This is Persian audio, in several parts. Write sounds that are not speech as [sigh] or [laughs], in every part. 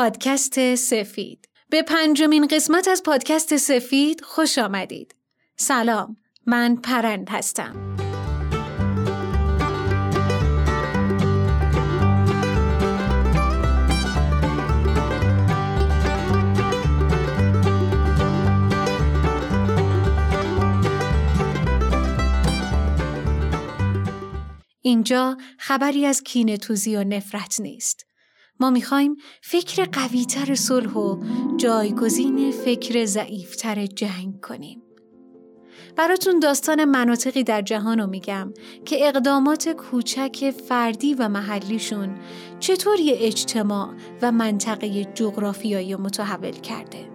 پادکست سفید به پنجمین قسمت از پادکست سفید خوش آمدید. سلام، من پرند هستم. اینجا خبری از کینه توزی و نفرت نیست. ما می‌خوایم فکر قویتر صلح و جایگزین فکر ضعیفتر جنگ کنیم. براتون داستان مناطقی در جهان رو میگم که اقدامات کوچک فردی و محلیشون چطور یه اجتماع و منطقه جغرافیایی متحول کرده.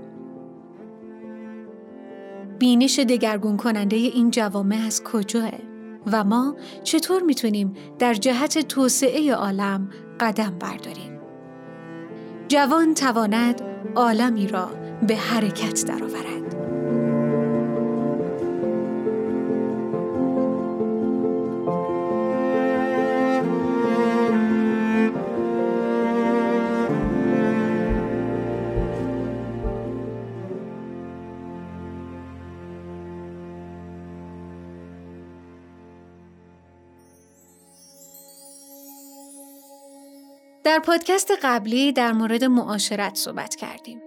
بینش دگرگون کننده این جوامع از کجاه و ما چطور می‌تونیم در جهت توسعه عالم قدم برداریم. جوان تواند عالمی را به حرکت درآورد. در پادکست قبلی در مورد معاشرت صحبت کردیم.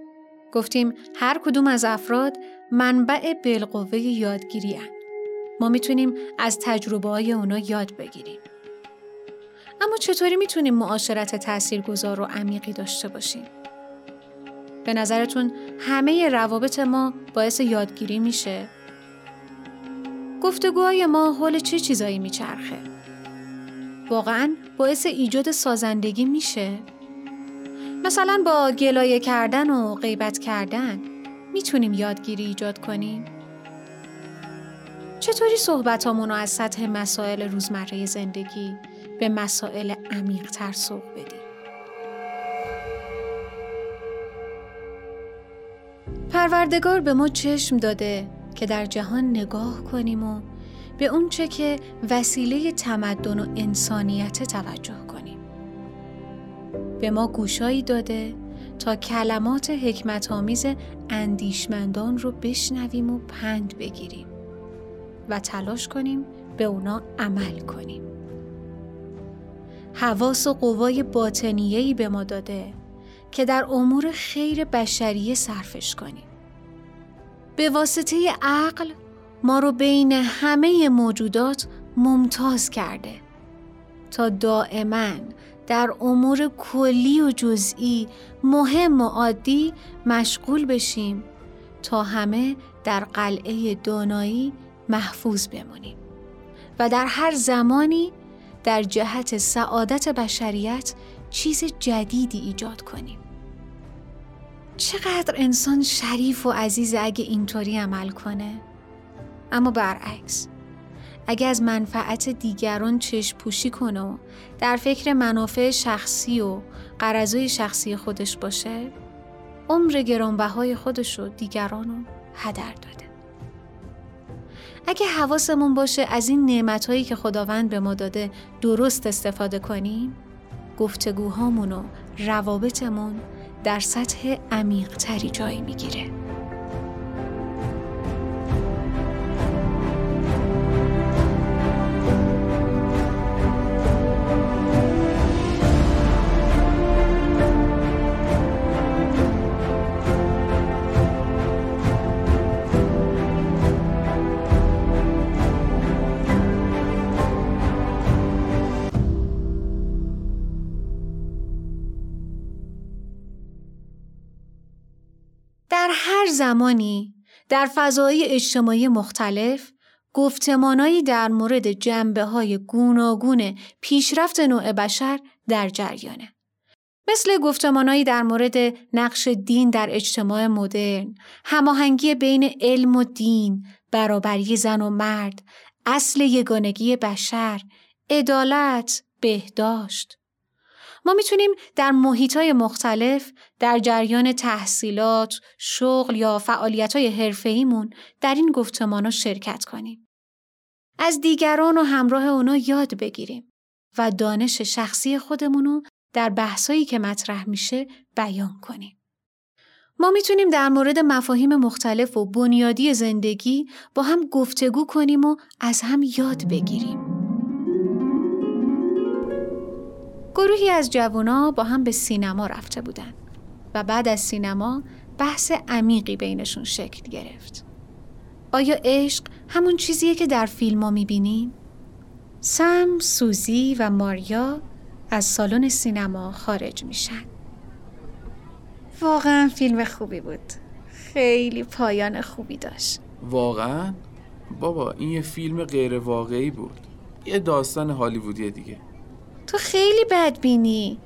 گفتیم هر کدوم از افراد منبع بالقوه یادگیری هن. ما می‌تونیم از تجربه های اونا یاد بگیریم. اما چطوری می‌تونیم معاشرت تاثیرگذار و عمیقی داشته باشیم؟ به نظرتون همه روابط ما باعث یادگیری میشه؟ گفتگوهای ما حول چه چیزایی میچرخه؟ واقعا باعث ایجاد سازندگی میشه؟ مثلا با گلایه کردن و غیبت کردن می‌تونیم یادگیری ایجاد کنیم؟ چطوری صحبتامون رو از سطح مسائل روزمره زندگی به مسائل عمیقتر سوق بدیم؟ پروردگار به ما چشم داده که در جهان نگاه کنیم و به اونچه که وسیله تمدن و انسانیت توجه کنیم. به ما گوشایی داده تا کلمات حکمت آمیز اندیشمندان رو بشنویم و پند بگیریم و تلاش کنیم به اونا عمل کنیم. حواس و قوای باطنیهی به ما داده که در امور خیر بشریه صرفش کنیم. به واسطه عقل ما رو بین همه موجودات ممتاز کرده تا دائما در امور کلی و جزئی مهم و عادی مشغول بشیم تا همه در قلعه دانایی محفوظ بمانیم و در هر زمانی در جهت سعادت بشریت چیز جدیدی ایجاد کنیم. چقدر انسان شریف و عزیز اگه اینطوری عمل کنه؟ اما برعکس. اگه از منفعت دیگران چشم پوشی کنه و در فکر منافع شخصی و قرضای شخصی خودش باشه عمر گرانبهای خودش و دیگران هدر داده. اگه حواسمون باشه از این نعمتهایی که خداوند به ما داده درست استفاده کنیم گفتگوهامون و روابطمون در سطح عمیقتری جای می‌گیره. در هر زمانی در فضای اجتماعی مختلف گفتمانایی در مورد جنبه های گوناگون پیشرفت نوع بشر در جریانه. مثل گفتمانایی در مورد نقش دین در اجتماع مدرن، هماهنگی بین علم و دین، برابری زن و مرد، اصل یگانگی بشر، عدالت، بهداشت، ما می‌تونیم در های مختلف در جریان تحصیلات، شغل یا فعالیت های حرفه‌ایمون در این گفتمان شرکت کنیم. از دیگران و همراه اونا یاد بگیریم و دانش شخصی خودمون رو در بحثایی که مطرح میشه بیان کنیم. ما می‌تونیم در مورد مفاهیم مختلف و بنیادی زندگی با هم گفتگو کنیم و از هم یاد بگیریم. گروهی از جوونا با هم به سینما رفته بودن و بعد از سینما بحث عمیقی بینشون شکل گرفت. آیا عشق همون چیزیه که در فیلم ها می‌بینیم؟ سم، سوزی و ماریا از سالن سینما خارج میشن. واقعا فیلم خوبی بود. خیلی پایان خوبی داشت. واقعا؟ بابا این یه فیلم غیر واقعی بود. یه داستان هالیوودی دیگه. تو خیلی بدبینی.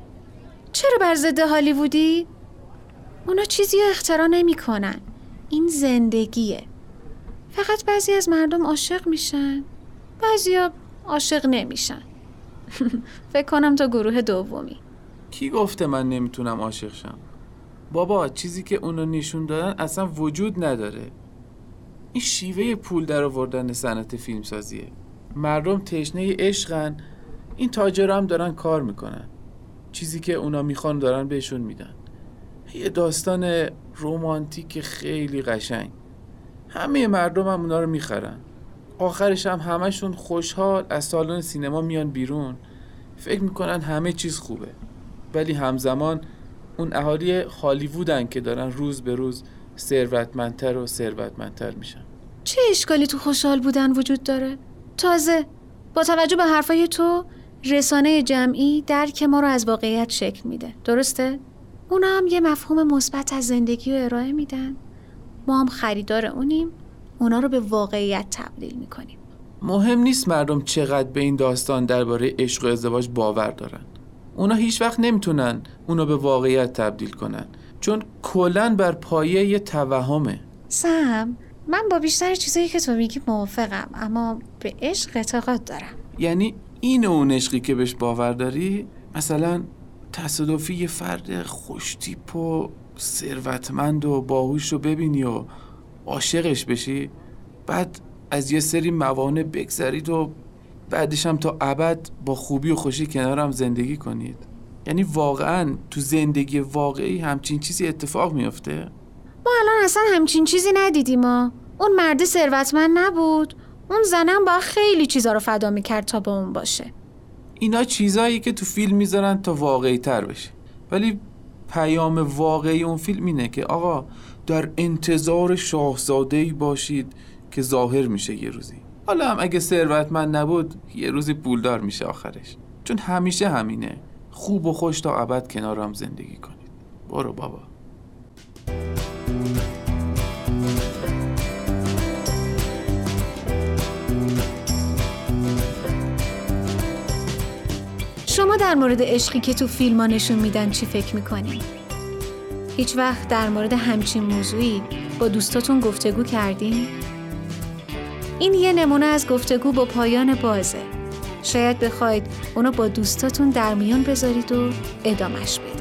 چرا بر ضد هالیوودی؟ اونا چیزی رو اختراع نمی‌کنن. این زندگیه. فقط بعضی از مردم عاشق میشن. بعضیا عاشق نمیشن. [laughs] فکر کنم تو گروه دومی. کی گفته من نمی‌تونم عاشق شم؟ بابا چیزی که اونو نشون دادن اصلا وجود نداره این شیوه پول در آوردن صنعت فیلمسازیه مردم تشنه عشقن این تاجر هم دارن کار می‌کنن. چیزی که اونا می‌خوان دارن بهشون میدن. یه داستان رومانتیک خیلی قشنگ. همه مردم هم اونا رو می‌خرن. آخرش هم همشون خوشحال از سالن سینما میان بیرون. فکر می‌کنن همه چیز خوبه. ولی همزمان اون اهالی هالیوودن که دارن روز به روز ثروتمندتر و ثروتمندتر میشن. چه اشکالی تو خوشحال بودن وجود داره؟ تازه با توجه به حرفای تو رسانه جمعی درک ما رو از واقعیت شکل میده. درسته؟ اونا هم یه مفهوم مثبت از زندگی رو ارائه میدن. ما هم خریدار اونیم. اونا رو به واقعیت تبدیل می‌کنیم. مهم نیست مردم چقدر به این داستان درباره عشق و ازدواج باور دارن. اونا هیچ وقت نمی‌تونن اونو به واقعیت تبدیل کنن. چون کلا بر پایه یه توهمه. سم من با بیشتر چیزایی که تو میگی موافقم اما به عشق اعتقاد دارم. یعنی این اون عشقی که بهش باور داری مثلا تصادفی یه فرد خوشتیپ و ثروتمند و باهوش رو ببینی و عاشقش بشی بعد از یه سری موانع بگذرید و بعدش هم تا ابد با خوبی و خوشی کنارم زندگی کنید. یعنی واقعا تو زندگی واقعی همچین چیزی اتفاق میافته؟ ما الان اصلا همچین چیزی ندیدیم ما اون مرد ثروتمند نبود. اون زنم با خیلی چیزا رو فدا می‌کرد تا با اون باشه. اینا چیزایی که تو فیلم می‌ذارن تا واقعی تر بشه. ولی پیام واقعی اون فیلم اینه که آقا در انتظار شاهزاده باشید که ظاهر میشه یه روزی. حالا هم اگه ثروتمند نبود یه روزی پولدار میشه آخرش. چون همیشه همینه. خوب و خوش تا ابد کنارم زندگی کنید. برو بابا. شما در مورد عشقی که تو فیلم ها نشون میدن چی فکر می‌کنین؟ هیچ وقت در مورد همچین موضوعی با دوستاتون گفتگو کردین؟ این یه نمونه از گفتگو با پایان بازه شاید بخواید اونو با دوستاتون در میون بذارید و ادامش بدید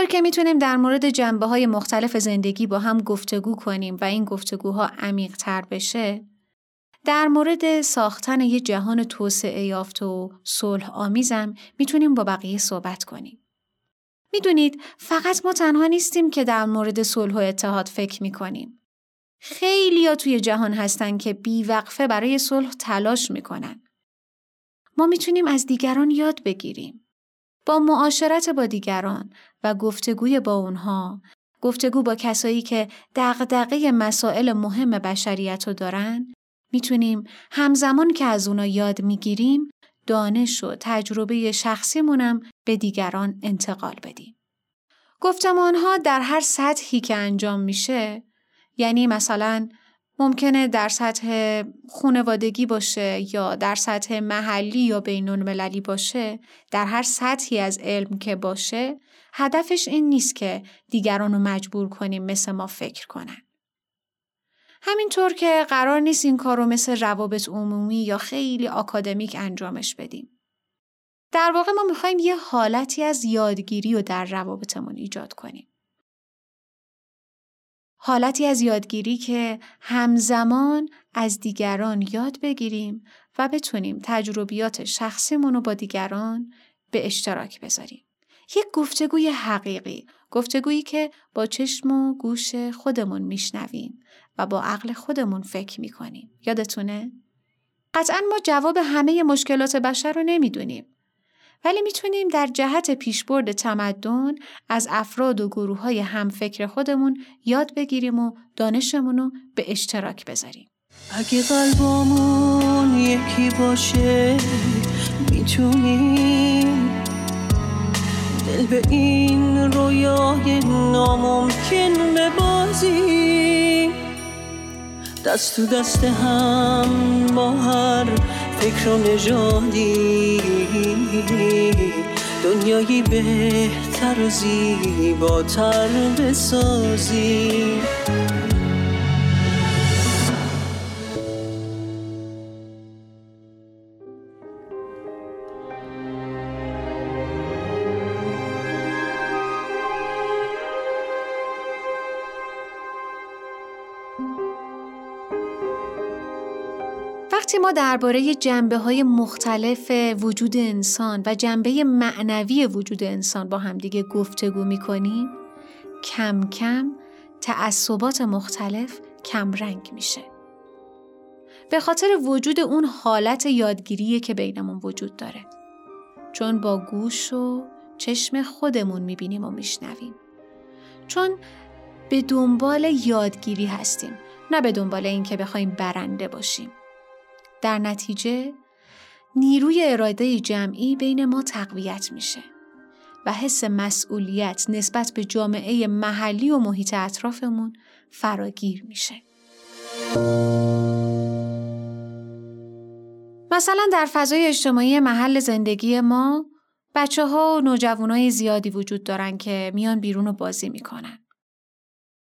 همونطور که می‌تونیم در مورد جنبه های مختلف زندگی با هم گفتگو کنیم و این گفتگوها عمیق تر بشه در مورد ساختن یه جهان توسعه یافته و صلح آمیزم می‌تونیم با بقیه صحبت کنیم. می‌دونید فقط ما تنها نیستیم که در مورد صلح و اتحاد فکر می‌کنیم. خیلی ها توی جهان هستن که بیوقفه برای صلح تلاش می‌کنن. ما می‌تونیم از دیگران یاد بگیریم. با معاشرت با دیگران و گفتگوی با اونها گفتگو با کسایی که دغدغه مسائل مهم بشریت رو دارن می‌تونیم همزمان که از اونا یاد می‌گیریم دانش و تجربه شخصیمونم به دیگران انتقال بدیم. گفتمانها در هر سطحی که انجام میشه یعنی مثلا ممکنه در سطح خونوادگی باشه یا در سطح محلی یا بین المللی باشه در هر سطحی از علم که باشه هدفش این نیست که دیگران رو مجبور کنیم مثل ما فکر کنن. همینطور که قرار نیست این کار رو مثل روابط عمومی یا خیلی آکادمیک انجامش بدیم. در واقع ما می‌خوایم یه حالتی از یادگیری رو در روابطمون ایجاد کنیم. حالتی از یادگیری که همزمان از دیگران یاد بگیریم و بتونیم تجربیات شخصیمون رو با دیگران به اشتراک بذاریم. یک گفتگوی حقیقی، گفتگویی که با چشم و گوش خودمون میشنویم و با عقل خودمون فکر می‌کنیم. یادتونه؟ قطعا ما جواب همه مشکلات بشر رو نمی‌دونیم. ولی می‌تونیم در جهت پیشبرد تمدن از افراد و گروه های همفکر خودمون یاد بگیریم و دانشمون رو به اشتراک بذاریم. اگه قلبامون یکی باشه می‌تونیم دل به این رویای ناممکن ببازیم دست تو دست هم با هر فکر و نژادی دنیایی بهتر و زیباتر بسازیم وقتی ما درباره جنبه های مختلف وجود انسان و جنبه معنوی وجود انسان با همدیگه گفتگو می کنیم کم کم تعصبات مختلف کم رنگ میشه. به خاطر وجود اون حالت یادگیریه که بینمون وجود داره. چون با گوش و چشم خودمون می‌بینیم و میشنویم. چون به دنبال یادگیری هستیم نه به دنبال اینکه بخوایم برنده باشیم. در نتیجه نیروی اراده جمعی بین ما تقویت میشه و حس مسئولیت نسبت به جامعه محلی و محیط اطرافمون فراگیر میشه. مثلا در فضای اجتماعی محل زندگی ما بچه ها و نوجوانای زیادی وجود دارن که میان بیرون و بازی می‌کنن.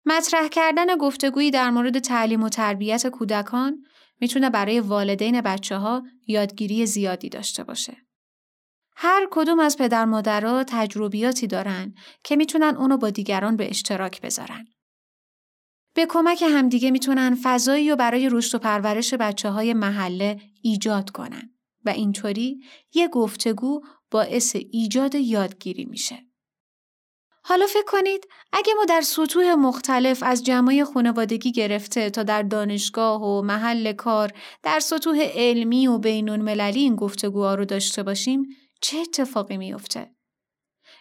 مطرح کردن گفتگویی در مورد تعلیم و تربیت کودکان می‌تونه برای والدین بچه ها یادگیری زیادی داشته باشه. هر کدوم از پدر مادرها تجربیاتی دارن که می‌تونن اونو با دیگران به اشتراک بذارن. به کمک همدیگه می‌تونن فضایی رو برای رشد و پرورش بچه های محله ایجاد کنن و اینطوری یه گفتگو باعث ایجاد یادگیری میشه. حالا فکر کنید اگه ما در سطوح مختلف از جمعی خانوادگی گرفته تا در دانشگاه و محل کار در سطوح علمی و بینون مللی این گفتگوها رو داشته باشیم چه اتفاقی میافته؟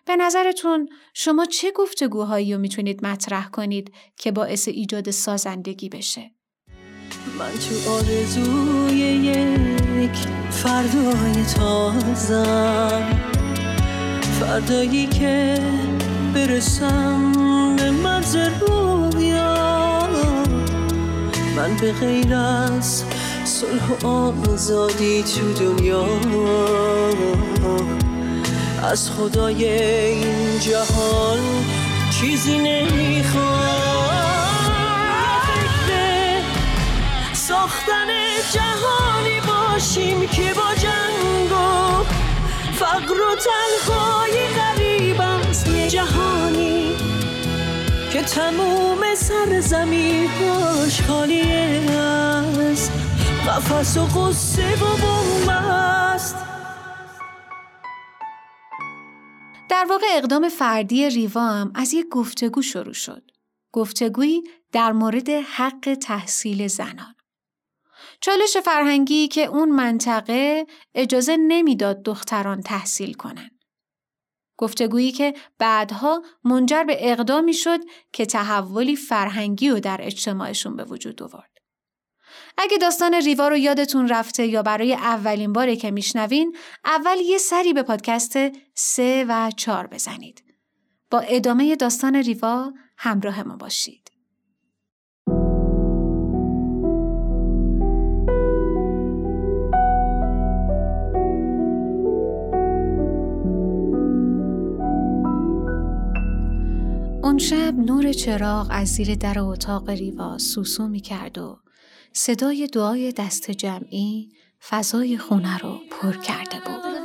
به نظرتون شما چه گفتگوهایی رو می‌تونید مطرح کنید که باعث ایجاد سازندگی بشه؟ من تو آرزوی یک فردای تازم فردایی که برسم به مرز رویا. من به غیر از صلح و آزادی تو دنیا. از خدای این جهان چیزی نمی‌خوام. ساختن جهانی باشیم که با جنگ و فقر و تموم سر زمیناش خالی است قفص و قصه و بوم در واقع اقدام فردی ریوا هم از یک گفتگو شروع شد. گفتگویی در مورد حق تحصیل زنان. چالش فرهنگی که اون منطقه اجازه نمی‌داد دختران تحصیل کنند. گفتگویی که بعدها منجر به اقدامی شد که تحولی فرهنگی رو در اجتماعشون به وجود آورد. اگه داستان ریوا رو یادتون رفته یا برای اولین باره که میشنوین اول یه سری به پادکست سه و چار بزنید. با ادامه داستان ریوا همراه ما باشید. اون شب نور چراغ از زیر در اتاق ریوا سوسو می کرد و صدای دعای دست جمعی فضای خونه رو پر کرده بود.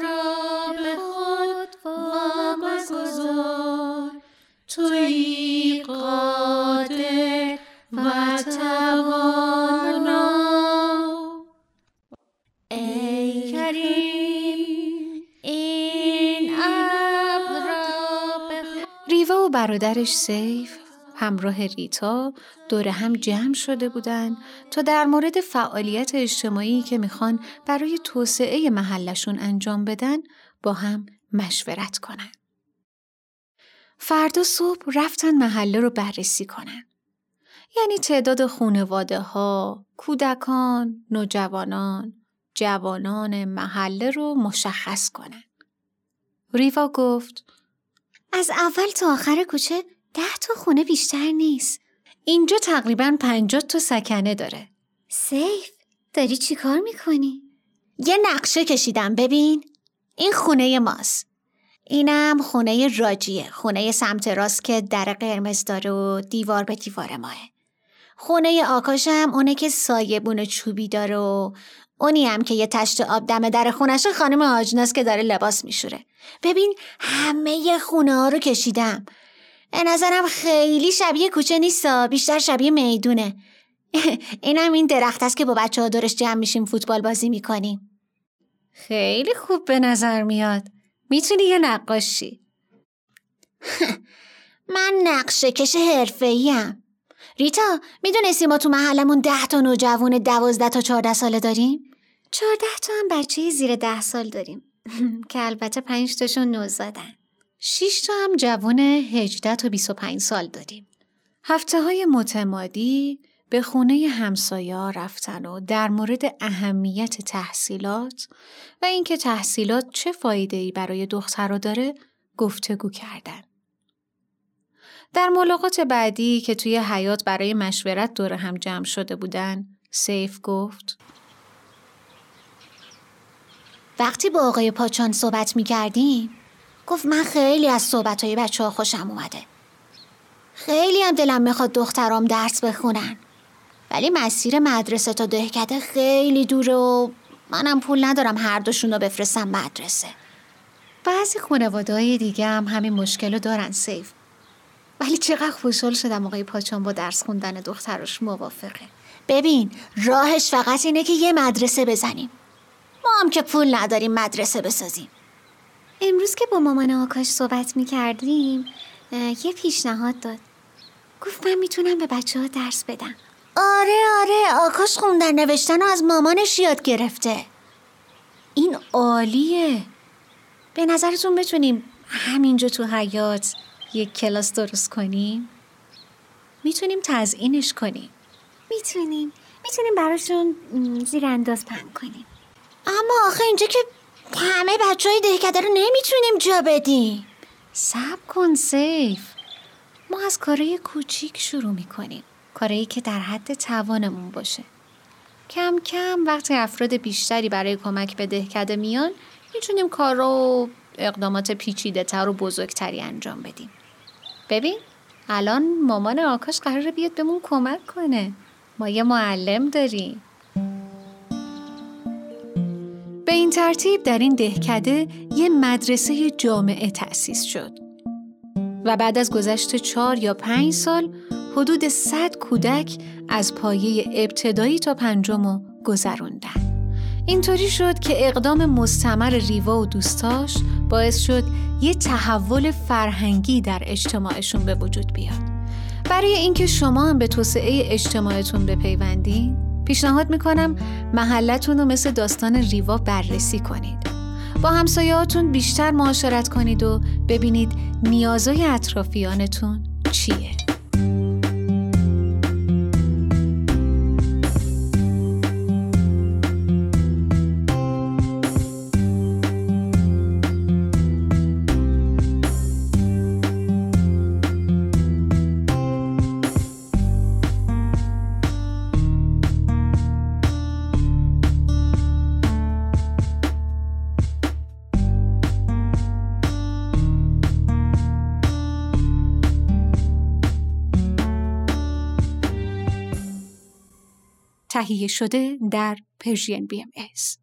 برادرش سیف همراه ریتا دور هم جمع شده بودن تا در مورد فعالیت اجتماعی که می‌خوان برای توسعه محلشون انجام بدن با هم مشورت کنن. فردا صبح رفتن محله رو بررسی کنن. یعنی تعداد خونواده ها، کودکان، نوجوانان، جوانان محله رو مشخص کنن. ریوا گفت از اول تا آخر کوچه ده تا خونه بیشتر نیست. اینجا تقریبا پنجاه تا سکنه داره. سیف داری چی کار می‌کنی؟ یه نقشه کشیدم ببین. این خونه ماست. اینم خونه راجیه. خونه سمت راست که در قرمز داره و دیوار به دیوار ماه. خونه آکاشم اونه که سایبون چوبی داره و اونی هم که یه تشت آب دم در خونش خانم آجناس که داره لباس میشوره. ببین همه خونه ها رو کشیدم. به نظرم خیلی شبیه کوچه نیست بیشتر شبیه می‌دونه. [laughs] اینم این درخت است که با بچه ها دورش جمع میشیم فوتبال بازی می‌کنیم. خیلی خوب به نظر میاد. می‌تونی یه نقاشی. [laughs] من نقشه کش حرفه ریتا می‌دونستی ما تو محلمون ده تا نوجوان دوازده تا چهارده ساله داریم؟ چهارده تا هم بچه زیر ده سال داریم. [laughs] که البته پنج تاشون نوزادن شیش تا هم جوان 18 تا 25 سال داریم. هفته های متمادی به خونه همسایه رفتن و در مورد اهمیت تحصیلات و اینکه تحصیلات چه فایده ای برای دخترها داره گفتگو کردن. در ملاقات بعدی که توی حیات برای مشورت دور هم جمع شده بودن، سیف گفت وقتی با آقای پاچان صحبت می کردیم گفت من خیلی از صحبت های بچه ها خوشم اومده. خیلی هم دلم می‌خواد دخترام درس بخونن. ولی مسیر مدرسه تا دهکده خیلی دوره و منم پول ندارم هر دوشون رو بفرستم مدرسه. بعضی خانواده های دیگه هم همین مشکل رو دارن سیف. ولی چقدر خوشحال شدم آقای پاچان با درس خوندن دخترش موافقه. ببین راهش فقط اینه که یه مدرسه بزنیم. ما هم که پول نداریم مدرسه بسازیم. امروز که با مامان آکاش صحبت می کردیم یه پیشنهاد داد. گفت من می‌تونم به بچه ها درس بدم. آره آره آکاش خوندن نوشتن و از مامانش یاد گرفته. این عالیه. به نظرتون بتونیم همینجا تو حیات یک کلاس درست کنیم؟ می‌تونیم تزئینش کنیم. می‌تونیم. می‌تونیم براشون زیر انداز پهن کنیم. اما آخه اینجا که همه بچه های دهکده رو نمی‌تونیم جا بدیم. سب کن سیف. ما از کارهای کوچیک شروع می‌کنیم. کارهایی که در حد توانمون باشه. کم کم وقتی افراد بیشتری برای کمک به دهکده میان می‌تونیم کار رو اقدامات پیچیده تر و بزرگتری انجام بدیم. ببین الان مامان آکاش قراره بیاد بهمون کمک کنه. ما یه معلم داریم. به این ترتیب در این دهکده یه مدرسه جامعه تأسیس شد و بعد از گذشت چهار یا پنج سال حدود صد کودک از پایه ابتدایی تا پنجم رو گذروندن. اینطوری شد که اقدام مستمر ریوا و دوستاش باعث شد یه تحول فرهنگی در اجتماعشون به وجود بیاد. برای اینکه شما هم به توسعه اجتماعتون بپیوندین پیشنهاد می‌کنم محلتون رو مثل داستان ریوا بررسی کنید. با همسایهاتون بیشتر معاشرت کنید و ببینید نیازهای اطرافیانتون چیه. تهیه شده در پرژین بی ام ایس.